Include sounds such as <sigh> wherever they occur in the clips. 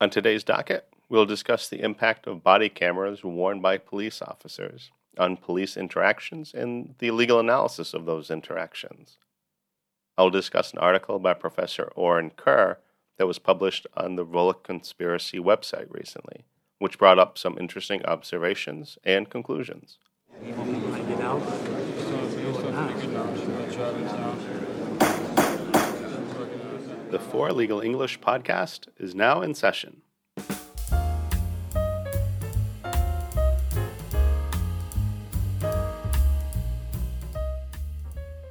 On today's docket, we'll discuss the impact of body cameras worn by police officers on police interactions and the legal analysis of those interactions. I'll discuss an article by Professor Orin Kerr that was published on the Volokh Conspiracy website recently, which brought up some interesting observations and conclusions. The For Legal English podcast is now in session.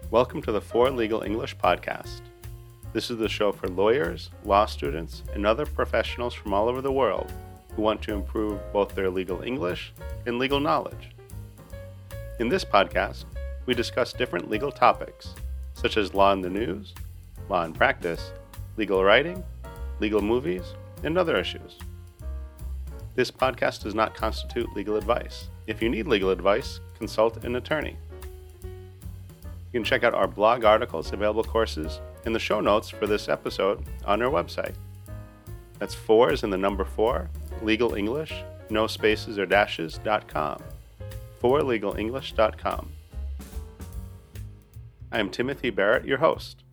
Welcome to the For Legal English podcast. This is the show for lawyers, law students, and other professionals from all over the world who want to improve both their legal English and legal knowledge. In this podcast, we discuss different legal topics, such as law in the news, law in practice, legal writing, legal movies, and other issues. This podcast does not constitute legal advice. If you need legal advice, consult an attorney. You can check out our blog articles, available courses, and the show notes for this episode on our website. That's four is in the number four, legal English, no spaces or dashes, dot com. ForLegalEnglish.com. I am Timothy Barrett, your host.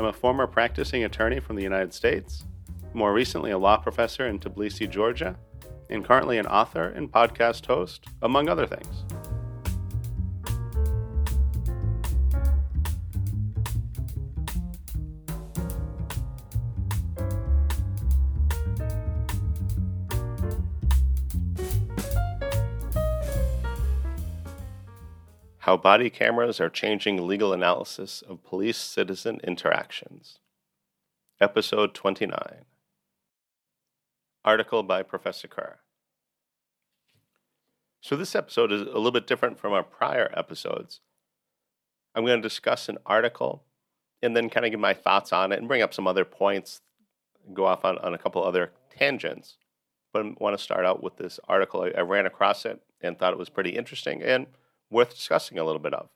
I'm a former practicing attorney from the United States, more recently, a law professor in Tbilisi, Georgia, and currently an author and podcast host, among other things. How Body Cameras Are Changing Legal Analysis of Police Citizen Interactions. Episode 29. Article by Professor Kerr. So, this episode is a little bit different from our prior episodes. I'm going to discuss an article and then kind of give my thoughts on it and bring up some other points, go off on, on a couple other tangents. But I want to start out with this article. I, I ran across it and thought it was pretty interesting. And worth discussing a little bit of.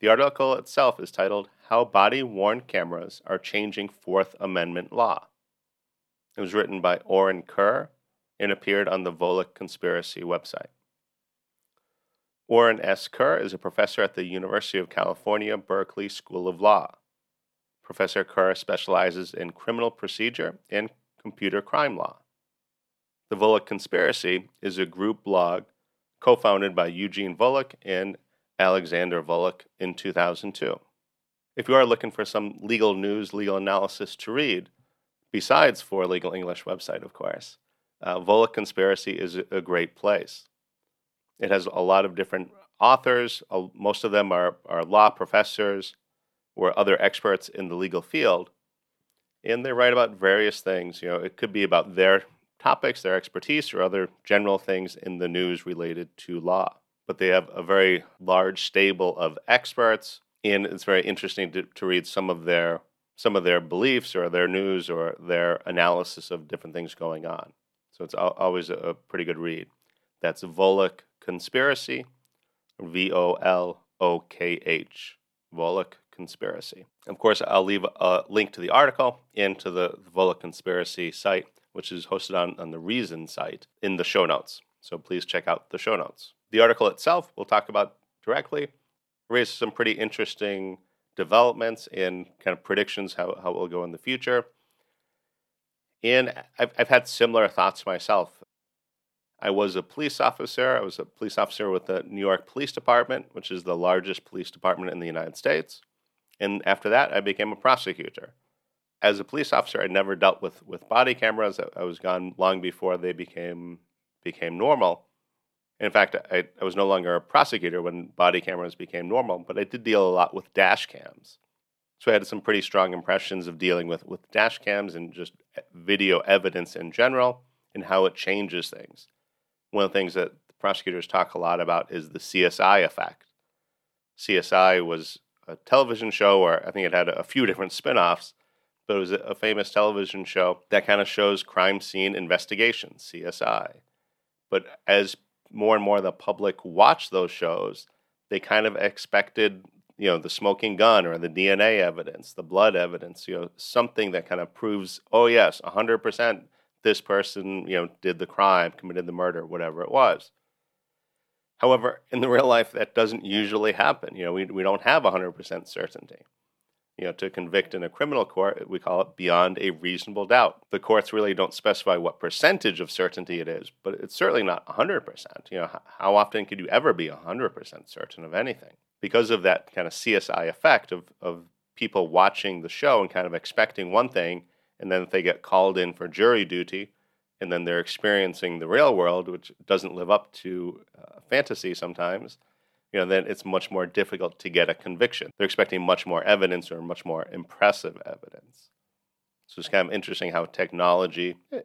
The article itself is titled How Body Worn Cameras Are Changing Fourth Amendment Law. It was written by Orin Kerr and appeared on the Volokh Conspiracy website. Orin S. Kerr is a professor at the University of California, Berkeley School of Law. Professor Kerr specializes in criminal procedure and computer crime law. The Volokh Conspiracy is a group blog co founded by Eugene Volokh and Alexander Volokh in 2002. If you are looking for some legal news, legal analysis to read, besides For Legal English website, of course, uh, Volokh Conspiracy is a great place. It has a lot of different authors. Uh, most of them are, are law professors or other experts in the legal field. And they write about various things. You know, it could be about their topics, their expertise, or other general things in the news related to law. But they have a very large stable of experts, and it's very interesting to, to read some of their some of their beliefs or their news or their analysis of different things going on. So it's always a pretty good read. That's Volokh Conspiracy, V O L O K H, Volokh Conspiracy. Of course, I'll leave a link to the article and to the Volokh Conspiracy site which is hosted on, on the Reason site, in the show notes. So please check out the show notes. The article itself we'll talk about directly raises some pretty interesting developments and kind of predictions how, how it will go in the future. And I've, I've had similar thoughts myself. I was a police officer. I was a police officer with the New York Police Department, which is the largest police department in the United States. And after that, I became a prosecutor as a police officer, I never dealt with with body cameras. I, I was gone long before they became became normal. In fact, I, I was no longer a prosecutor when body cameras became normal, but I did deal a lot with dash cams. So I had some pretty strong impressions of dealing with, with dash cams and just eh, video evidence in general and how it changes things. One of the things that the prosecutors talk a lot about is the CSI effect. CSI was a television show, or I think it had a few different spin offs but it was a famous television show that kind of shows crime scene investigations, CSI. But as more and more the public watched those shows, they kind of expected you know, the smoking gun or the DNA evidence, the blood evidence, you know, something that kind of proves, oh yes, 100% this person, you know, did the crime, committed the murder, whatever it was. However, in the real life, that doesn't usually happen. You know, we, we don't have 100% certainty. You know, to convict in a criminal court, we call it beyond a reasonable doubt. The courts really don't specify what percentage of certainty it is, but it's certainly not 100%. You know, how often could you ever be 100% certain of anything? Because of that kind of CSI effect of, of people watching the show and kind of expecting one thing, and then they get called in for jury duty, and then they're experiencing the real world, which doesn't live up to uh, fantasy sometimes, you know, then it's much more difficult to get a conviction. They're expecting much more evidence or much more impressive evidence. So it's kind of interesting how technology, eh,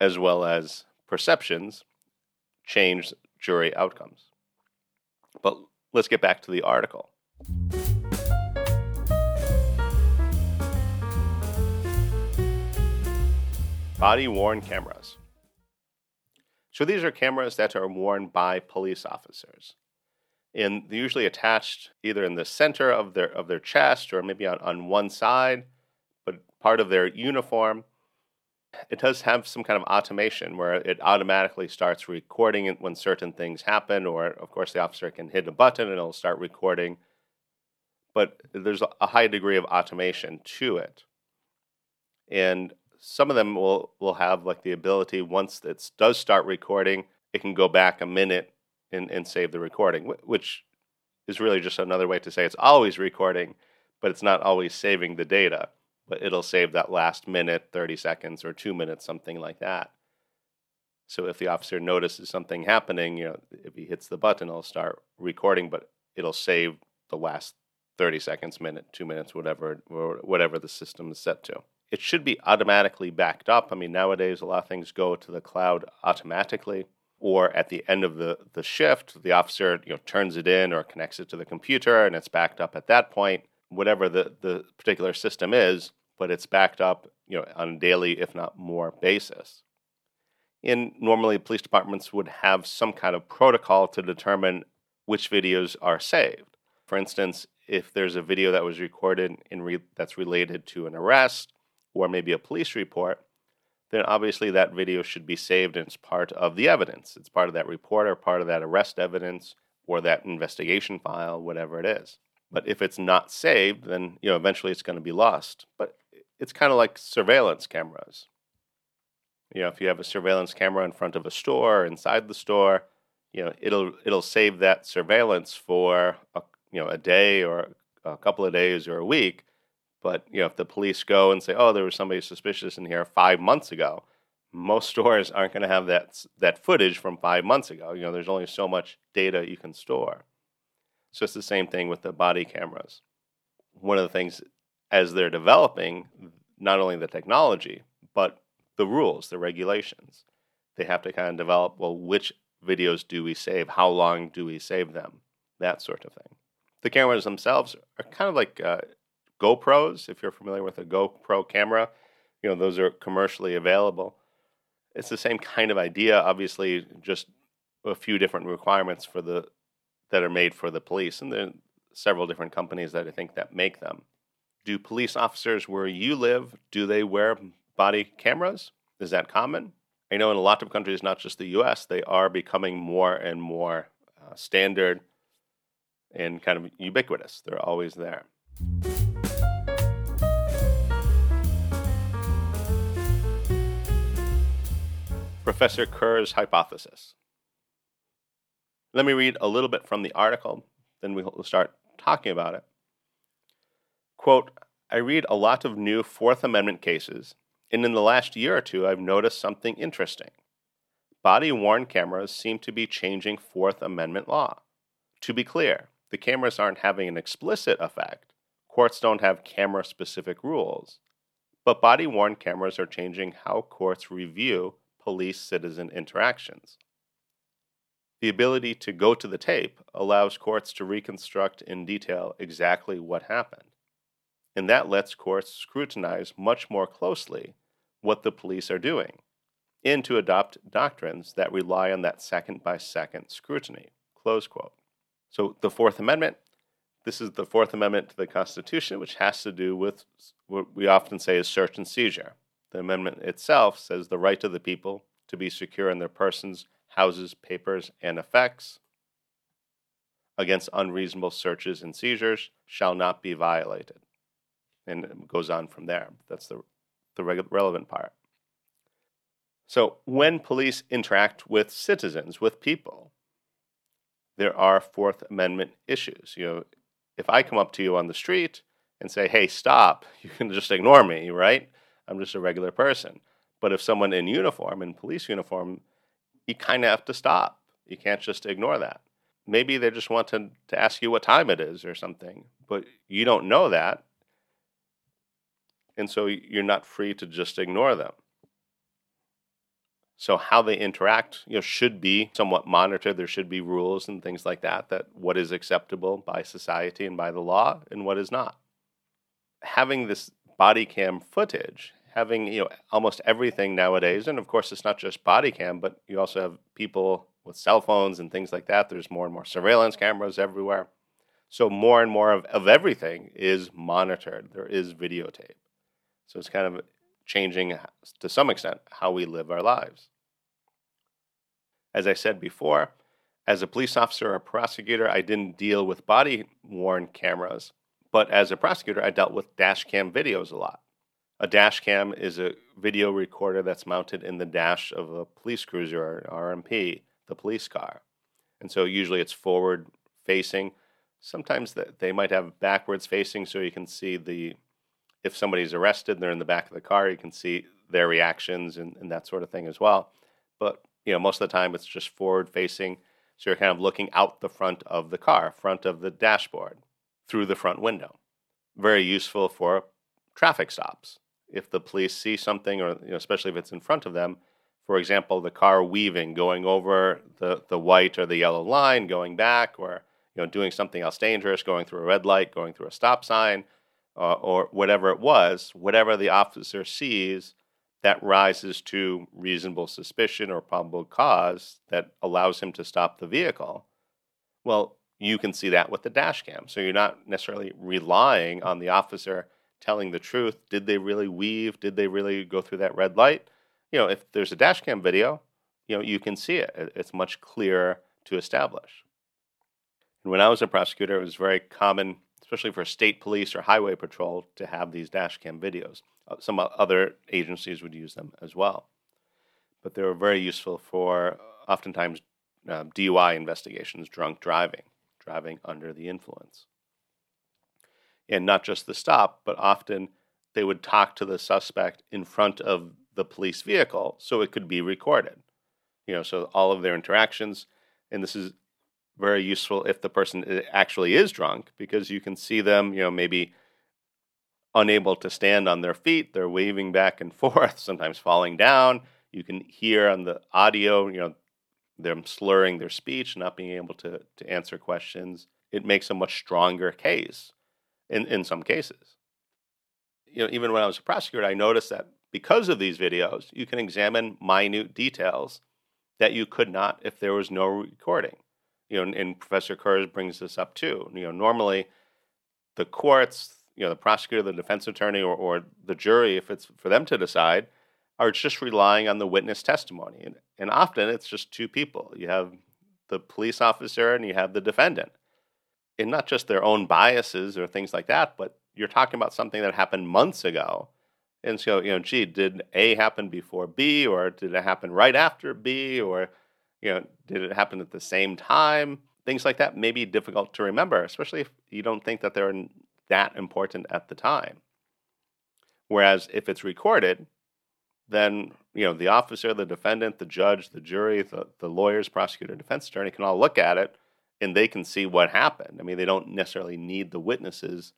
as well as perceptions, change jury outcomes. But let's get back to the article. Body worn cameras. So these are cameras that are worn by police officers and they're usually attached either in the center of their of their chest or maybe on, on one side, but part of their uniform. It does have some kind of automation where it automatically starts recording when certain things happen, or of course the officer can hit a button and it'll start recording. But there's a high degree of automation to it. And some of them will, will have like the ability once it does start recording, it can go back a minute and, and save the recording, which is really just another way to say it's always recording, but it's not always saving the data. But it'll save that last minute, 30 seconds, or two minutes, something like that. So if the officer notices something happening, you know, if he hits the button, it'll start recording, but it'll save the last 30 seconds, minute, two minutes, whatever, whatever the system is set to. It should be automatically backed up. I mean, nowadays a lot of things go to the cloud automatically or at the end of the, the shift, the officer you know, turns it in or connects it to the computer and it's backed up at that point, whatever the, the particular system is, but it's backed up you know, on a daily, if not more, basis. And normally, police departments would have some kind of protocol to determine which videos are saved. For instance, if there's a video that was recorded in re- that's related to an arrest or maybe a police report, then obviously that video should be saved and it's part of the evidence. It's part of that report or part of that arrest evidence or that investigation file, whatever it is. But if it's not saved, then you know eventually it's going to be lost. But it's kind of like surveillance cameras. You know, if you have a surveillance camera in front of a store, inside the store, you know, it'll it'll save that surveillance for a, you know a day or a couple of days or a week but you know, if the police go and say, "Oh, there was somebody suspicious in here five months ago," most stores aren't going to have that that footage from five months ago. You know, there's only so much data you can store. So it's the same thing with the body cameras. One of the things as they're developing, not only the technology but the rules, the regulations, they have to kind of develop. Well, which videos do we save? How long do we save them? That sort of thing. The cameras themselves are kind of like uh, GoPros, if you're familiar with a GoPro camera, you know, those are commercially available. It's the same kind of idea, obviously, just a few different requirements for the that are made for the police. And there several different companies that I think that make them. Do police officers where you live, do they wear body cameras? Is that common? I know in a lot of countries, not just the US, they are becoming more and more uh, standard and kind of ubiquitous. They're always there. Professor Kerr's hypothesis. Let me read a little bit from the article, then we'll start talking about it. Quote I read a lot of new Fourth Amendment cases, and in the last year or two, I've noticed something interesting. Body worn cameras seem to be changing Fourth Amendment law. To be clear, the cameras aren't having an explicit effect. Courts don't have camera specific rules. But body worn cameras are changing how courts review police citizen interactions. The ability to go to the tape allows courts to reconstruct in detail exactly what happened. And that lets courts scrutinize much more closely what the police are doing and to adopt doctrines that rely on that second by second scrutiny. Close quote. So the Fourth Amendment This is the Fourth Amendment to the Constitution, which has to do with what we often say is search and seizure. The amendment itself says the right of the people to be secure in their persons, houses, papers, and effects against unreasonable searches and seizures shall not be violated. And it goes on from there. That's the, the relevant part. So, when police interact with citizens, with people, there are Fourth Amendment issues. You know, if I come up to you on the street and say, hey, stop, <laughs> you can just ignore me, right? I'm just a regular person. But if someone in uniform, in police uniform, you kind of have to stop. You can't just ignore that. Maybe they just want to, to ask you what time it is or something, but you don't know that. And so you're not free to just ignore them. So how they interact, you know, should be somewhat monitored. There should be rules and things like that. That what is acceptable by society and by the law, and what is not. Having this body cam footage, having you know almost everything nowadays, and of course it's not just body cam, but you also have people with cell phones and things like that. There's more and more surveillance cameras everywhere. So more and more of, of everything is monitored. There is videotape. So it's kind of changing to some extent how we live our lives. As I said before, as a police officer or prosecutor, I didn't deal with body worn cameras, but as a prosecutor, I dealt with dash cam videos a lot. A dash cam is a video recorder that's mounted in the dash of a police cruiser or RMP, the police car. And so usually it's forward facing. Sometimes they might have backwards facing so you can see the if somebody's arrested and they're in the back of the car, you can see their reactions and, and that sort of thing as well. But you know, most of the time it's just forward facing. So you're kind of looking out the front of the car, front of the dashboard, through the front window. Very useful for traffic stops. If the police see something, or you know, especially if it's in front of them, for example, the car weaving, going over the, the white or the yellow line, going back, or you know, doing something else dangerous, going through a red light, going through a stop sign, uh, or whatever it was, whatever the officer sees that rises to reasonable suspicion or probable cause that allows him to stop the vehicle, well, you can see that with the dash cam. So you're not necessarily relying on the officer telling the truth. Did they really weave? Did they really go through that red light? You know, if there's a dash cam video, you know, you can see it. It's much clearer to establish. And when I was a prosecutor, it was very common, especially for state police or highway patrol, to have these dash cam videos. Uh, some other agencies would use them as well. But they were very useful for oftentimes uh, DUI investigations, drunk driving, driving under the influence. And not just the stop, but often they would talk to the suspect in front of the police vehicle so it could be recorded. You know, so all of their interactions, and this is very useful if the person actually is drunk because you can see them, you know, maybe unable to stand on their feet. They're waving back and <laughs> forth, sometimes falling down. You can hear on the audio, you know, them slurring their speech, not being able to, to answer questions. It makes a much stronger case in, in some cases. You know, even when I was a prosecutor, I noticed that because of these videos, you can examine minute details that you could not if there was no recording. You know, and, Professor Kerr brings this up too. You know, normally the courts, you know the prosecutor, the defense attorney, or, or the jury, if it's for them to decide, are just relying on the witness testimony, and, and often it's just two people. You have the police officer and you have the defendant, and not just their own biases or things like that, but you're talking about something that happened months ago. And so, you know, gee, did A happen before B, or did it happen right after B, or you know, did it happen at the same time? Things like that may be difficult to remember, especially if you don't think that they're that important at the time. Whereas if it's recorded, then you know the officer, the defendant, the judge, the jury, the, the lawyers, prosecutor, defense attorney can all look at it and they can see what happened. I mean, they don't necessarily need the witnesses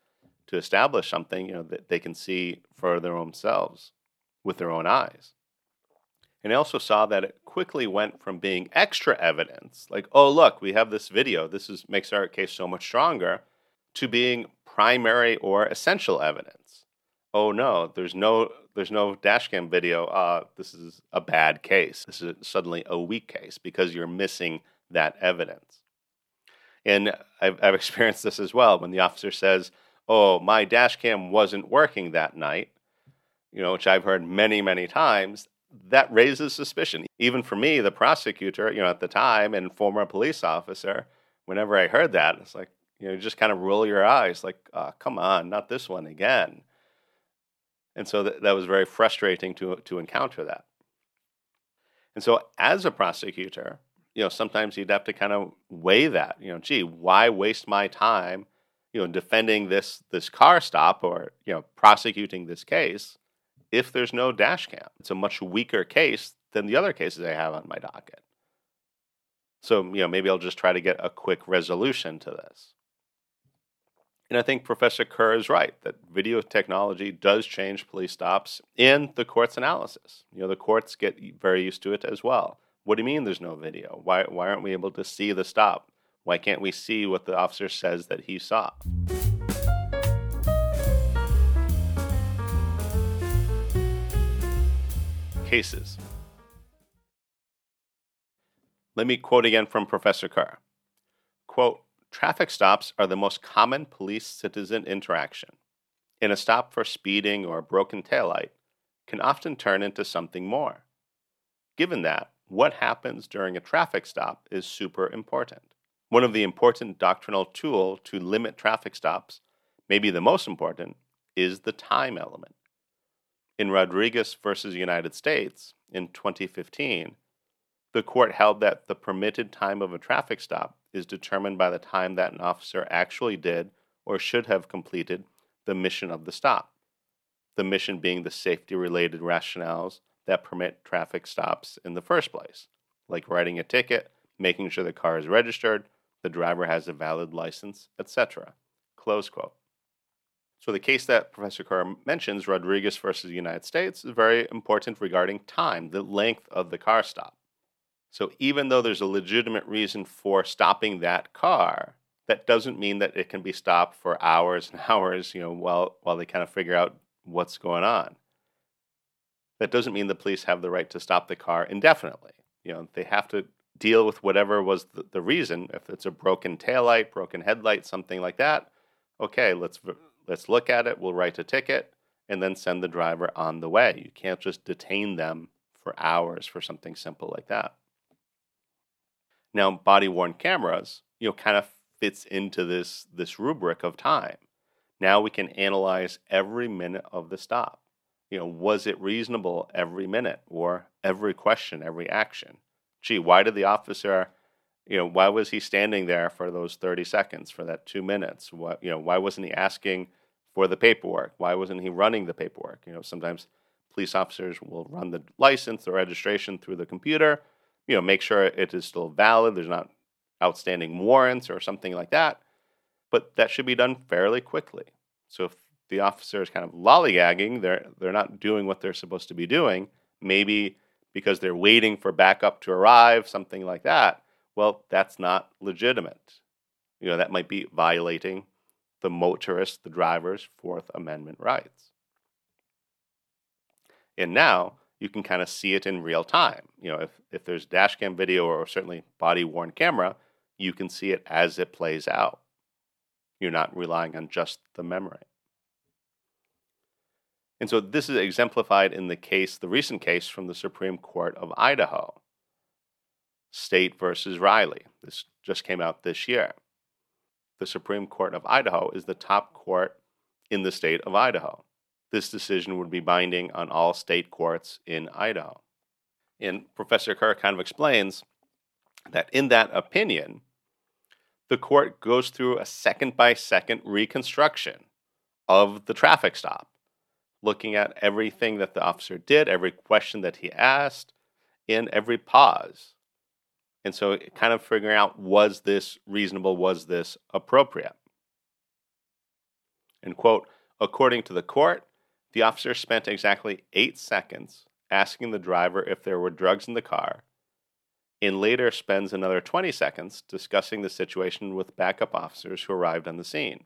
to establish something, you know, that they can see for their own selves with their own eyes. And I also saw that it quickly went from being extra evidence, like, oh look, we have this video, this is makes our case so much stronger, to being primary or essential evidence. Oh no, there's no there's no dashcam video. Uh, this is a bad case. This is suddenly a weak case because you're missing that evidence. And I've, I've <laughs> experienced this as well when the officer says, "Oh, my dash cam wasn't working that night," you know, which I've heard many, many times. That raises suspicion, even for me, the prosecutor, you know, at the time and former police officer. Whenever I heard that, it's like, you know, just kind of roll your eyes, like, oh, "Come on, not this one again." And so that, that was very frustrating to to encounter that. And so, as a prosecutor, you know, sometimes you'd have to kind of weigh that. You know, gee, why waste my time, you know, defending this this car stop or you know prosecuting this case if there's no dash cam? It's a much weaker case than the other cases I have on my docket. So, you know, maybe I'll just try to get a quick resolution to this. And I think Professor Kerr is right that video technology does change police stops in the court's analysis. You know, the courts get very used to it as well. What do you mean there's no video? Why, why aren't we able to see the stop? Why can't we see what the officer says that he saw? Cases. Let me quote again from Professor Kerr. Quote, Traffic stops are the most common police citizen interaction. In a stop for speeding or a broken taillight can often turn into something more. Given that, what happens during a traffic stop is super important. One of the important doctrinal tool to limit traffic stops, maybe the most important, is the time element. In Rodriguez versus United States in 2015, the court held that the permitted time of a traffic stop is determined by the time that an officer actually did or should have completed the mission of the stop. The mission being the safety related rationales that permit traffic stops in the first place, like writing a ticket, making sure the car is registered, the driver has a valid license, etc. Close quote. So the case that Professor Kerr mentions, Rodriguez versus the United States, is very important regarding time, the length of the car stop. So even though there's a legitimate reason for stopping that car, that doesn't mean that it can be stopped for hours and <laughs> hours, you know, while while they kind of figure out what's going on. That doesn't mean the police have the right to stop the car indefinitely. You know, they have to deal with whatever was the, the reason. If it's a broken taillight, broken headlight, something like that, okay, let's let's look at it. We'll write a ticket and then send the driver on the way. You can't just detain them for hours for something simple like that. Now, body worn cameras, you know, kind of fits into this this rubric of time. Now we can analyze every minute of the stop. You know, was it reasonable every minute or every question, every action? Gee, why did the officer, you know, why was he standing there for those 30 seconds, for that two minutes? What, you know, why wasn't he asking for the paperwork? Why wasn't he running the paperwork? You know, sometimes police officers will run the license, the registration through the computer you know, make sure it is still valid. There's not outstanding warrants or something like that. But that should be done fairly quickly. So if the officer is kind of lollygagging, they're they're not doing what they're supposed to be doing. Maybe because they're waiting for backup to arrive, something like that. Well, that's not legitimate. You know, that might be violating the motorist, the driver's Fourth Amendment rights. And now, you can kind of see it in real time. You know, if, if there's dash cam video or certainly body worn camera, you can see it as it plays out. You're not relying on just the memory. And so this is exemplified in the case, the recent case from the Supreme Court of Idaho, State versus Riley. This just came out this year. The Supreme Court of Idaho is the top court in the state of Idaho this decision would be binding on all state courts in Idaho. And Professor Kerr kind of explains that in that opinion, the court goes through a second by second reconstruction of the traffic stop, looking at everything that the officer did, every question that he asked, in every pause. And so, kind of figuring out was this reasonable, was this appropriate? And quote, according to the court, the officer spent exactly eight seconds asking the driver if there were drugs in the car, and later spends another 20 seconds discussing the situation with backup officers who arrived on the scene.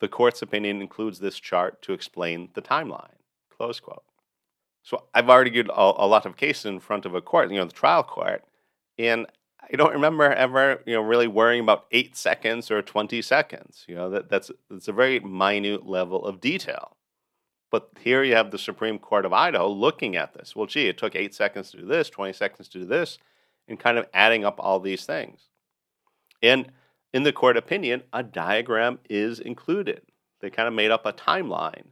The court's opinion includes this chart to explain the timeline. Close quote. So I've argued a, a lot of cases in front of a court, you know, the trial court, and I don't remember ever, you know, really worrying about eight seconds or 20 seconds. You know, that, that's, that's a very minute level of detail. But here you have the Supreme Court of Idaho looking at this. Well, gee, it took eight seconds to do this, 20 seconds to do this, and kind of adding up all these things. And in the court opinion, a diagram is included. They kind of made up a timeline.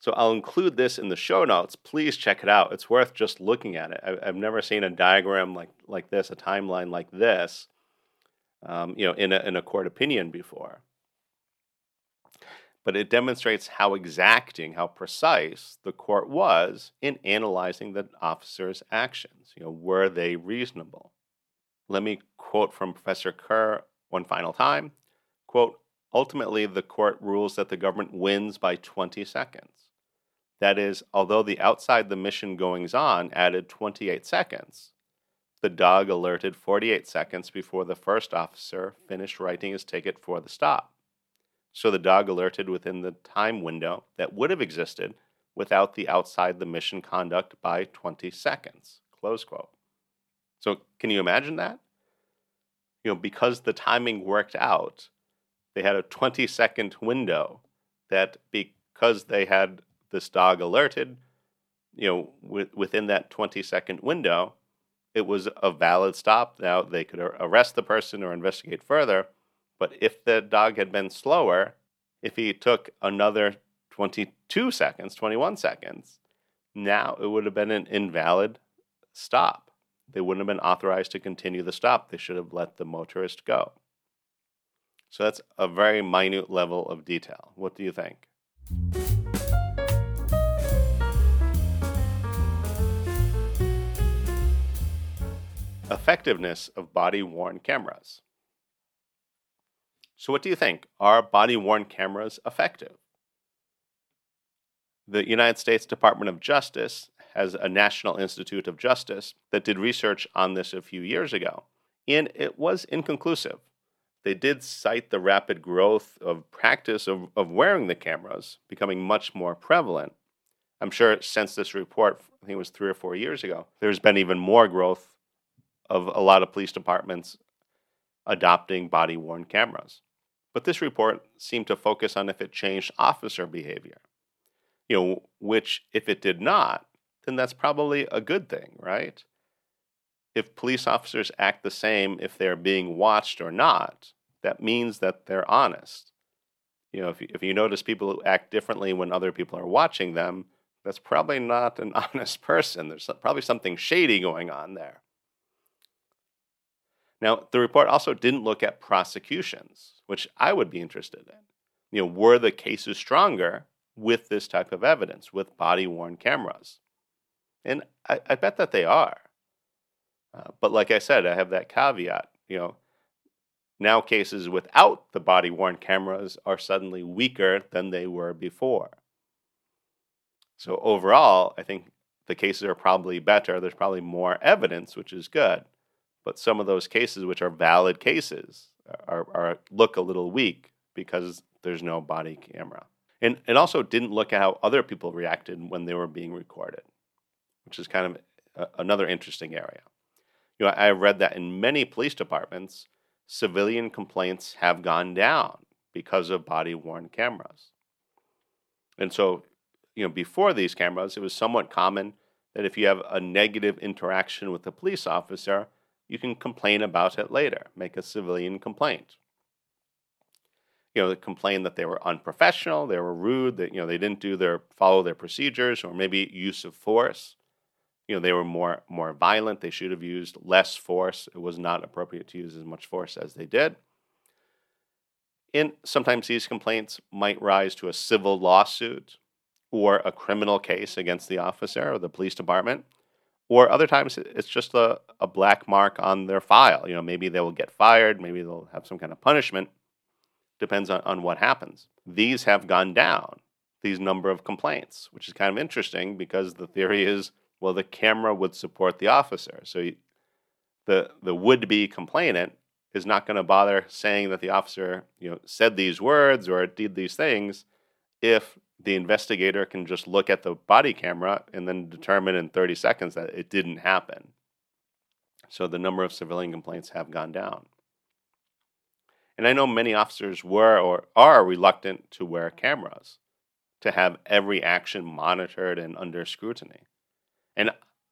So I'll include this in the show notes. Please check it out. It's worth just looking at it. I've never seen a diagram like, like this, a timeline like this, um, you know, in a, in a court opinion before but it demonstrates how exacting, how precise the court was in analyzing the officer's actions. You know, were they reasonable? Let me quote from Professor Kerr one final time. Quote, ultimately the court rules that the government wins by 20 seconds. That is, although the outside the mission goings on added 28 seconds, the dog alerted 48 seconds before the first officer finished writing his ticket for the stop so the dog alerted within the time window that would have existed without the outside the mission conduct by 20 seconds. Close quote. So can you imagine that? You know, because the timing worked out, they had a 20 second window that because they had this dog alerted, you know, w- within that 20 second window, it was a valid stop. Now they could arrest the person or investigate further but if the dog had been slower, if he took another 22 seconds, 21 seconds, now it would have been an invalid stop. They wouldn't have been authorized to continue the stop. They should have let the motorist go. So that's a very minute level of detail. What do you think? Effectiveness of body worn cameras. So, what do you think? Are body worn cameras effective? The United States Department of Justice has a National Institute of Justice that did research on this a few years ago, and it was inconclusive. They did cite the rapid growth of practice of, of wearing the cameras becoming much more prevalent. I'm sure since this report, I think it was three or four years ago, there's been even more growth of a lot of police departments adopting body worn cameras. But this report seemed to focus on if it changed officer behavior. You know, which if it did not, then that's probably a good thing, right? If police officers act the same if they're being watched or not, that means that they're honest. You know, if you, if you notice people who act differently when other people are watching them, that's probably not an <laughs> honest person. There's probably something shady going on there. Now, the report also didn't look at prosecutions which I would be interested in. You know, were the cases stronger with this type of evidence, with body worn cameras? And I, I, bet that they are. Uh, but like I said, I have that caveat. You know, now cases without the body worn cameras are suddenly weaker than they were before. So overall, I think the cases are probably better. There's probably more evidence, which is good. But some of those cases, which are valid cases, are, are look a little weak because there's no body camera. And it also didn't look at how other people reacted when they were being recorded, which is kind of a, another interesting area. You know, I read that in many police departments, civilian complaints have gone down because of body worn cameras. And so, you know, before these cameras, it was somewhat common that if you have a negative interaction with a police officer, you can complain about it later, make a civilian complaint. You know, complain that they were unprofessional, they were rude, that you know they didn't do their follow their procedures, or maybe use of force. You know, they were more more violent. They should have used less force. It was not appropriate to use as much force as they did. And sometimes these complaints might rise to a civil lawsuit or a criminal case against the officer or the police department or other times it's just a, a black mark on their file. You know, maybe they will get fired, maybe they'll have some kind of punishment. Depends on, on what happens. These have gone down, these number of complaints, which is kind of interesting because the theory is well, the camera would support the officer. So you, the, the would be complainant is not going to bother saying that the officer you know, said these words or did these things if the investigator can just look at the body camera and then determine in 30 seconds that it didn't happen. So the number of civilian complaints have gone down. And I know many officers were or are reluctant to wear cameras, to have every action monitored and under scrutiny. And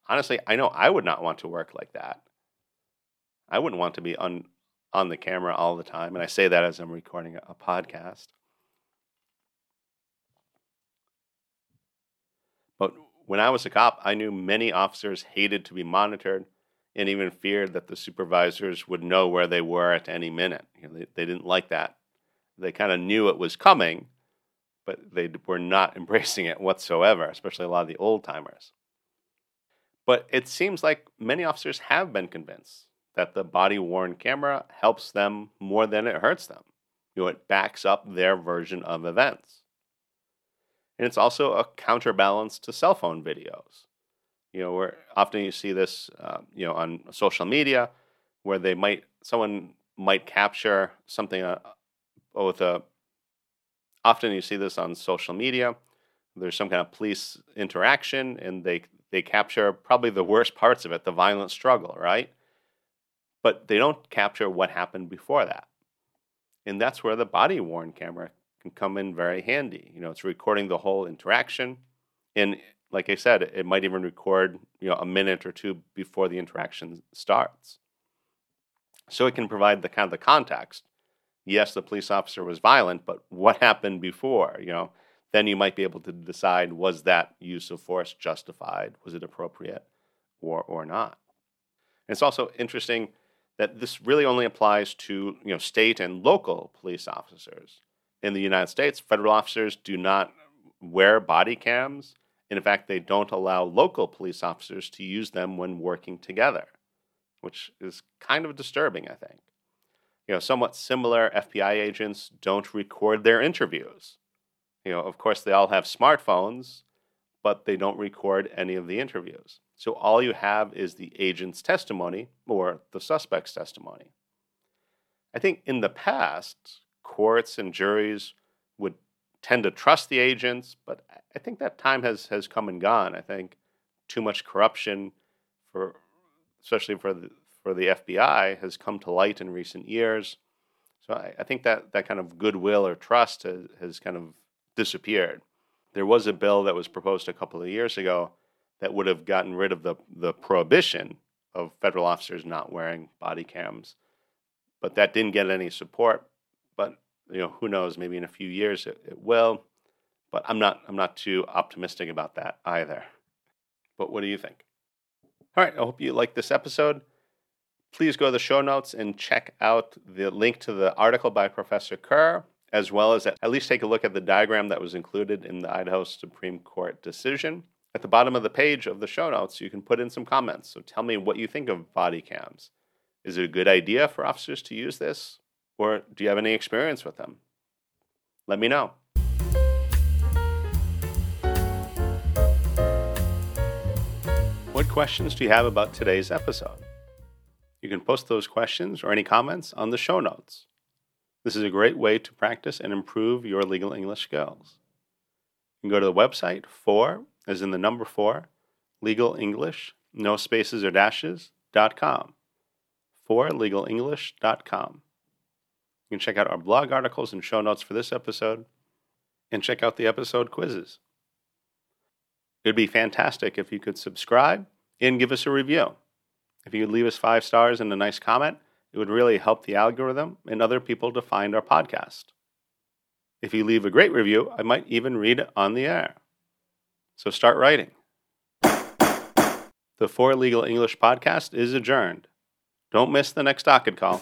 honestly, I know I would not want to work like that. I wouldn't want to be on on the camera all the time, and I say that as I'm recording a, a podcast. But when I was a cop, I knew many officers hated to be monitored and even feared that the supervisors would know where they were at any minute. You know, they, they didn't like that. They kind of knew it was coming, but they were not <laughs> embracing it whatsoever, especially a lot of the old timers. But it seems like many officers have been convinced that the body worn camera helps them more than it hurts them. You know, it backs up their version of events. And it's also a counterbalance to cell phone videos. You know, where often you see this, uh, you know, on social media, where they might someone might capture something uh, with a. Often you see this on social media. There's some kind of police interaction, and they they capture probably the worst parts of it, the violent struggle, right? But they don't capture what happened before that, and that's where the body worn camera can come in very handy. You know, it's recording the whole interaction, and like I said, it might even record you know a minute or two before the interaction starts. So it can provide the kind of the context. Yes, the police officer was violent, but what happened before? You know, then you might be able to decide was that use of force justified, was it appropriate, or or not. And it's also interesting that this really only applies to you know state and local police officers. In the United States, federal officers do not wear body cams and in fact, they don't allow local police officers to use them when working together, which is kind of disturbing, I think. You know, somewhat similar FBI agents don't record their interviews. You know, of course, they all have smartphones, but they don't record any of the interviews. So all you have is the agent's testimony or the suspect's testimony. I think in the past, courts and juries would tend to trust the agents, but I think that time has has come and gone. I think too much corruption for especially for the for the FBI has come to light in recent years. So I, I think that that kind of goodwill or trust has, has kind of disappeared. There was a bill that was proposed a couple of years ago that would have gotten rid of the, the prohibition of federal officers not wearing body cams. But that didn't get any support. You know, who knows? Maybe in a few years it, it will. But I'm not I'm not too optimistic about that either. But what do you think? All right, I hope you like this episode. Please go to the show notes and check out the link to the article by Professor Kerr, as well as at least take a look at the diagram that was included in the Idaho Supreme Court decision. At the bottom of the page of the show notes, you can put in some comments. So tell me what you think of body cams. Is it a good idea for officers to use this? Or do you have any experience with them? Let me know. What questions do you have about today's episode? You can post those questions or any comments on the show notes. This is a great way to practice and improve your legal English skills. You can go to the website for, as in the number four, legal English, no spaces or dashes, dot com. For legalenglish.com. You can check out our blog articles and show notes for this episode, and check out the episode quizzes. It would be fantastic if you could subscribe and give us a review. If you could leave us five stars and a nice comment, it would really help the algorithm and other people to find our podcast. If you leave a great review, I might even read it on the air. So start writing. The For Legal English podcast is adjourned. Don't miss the next docket call.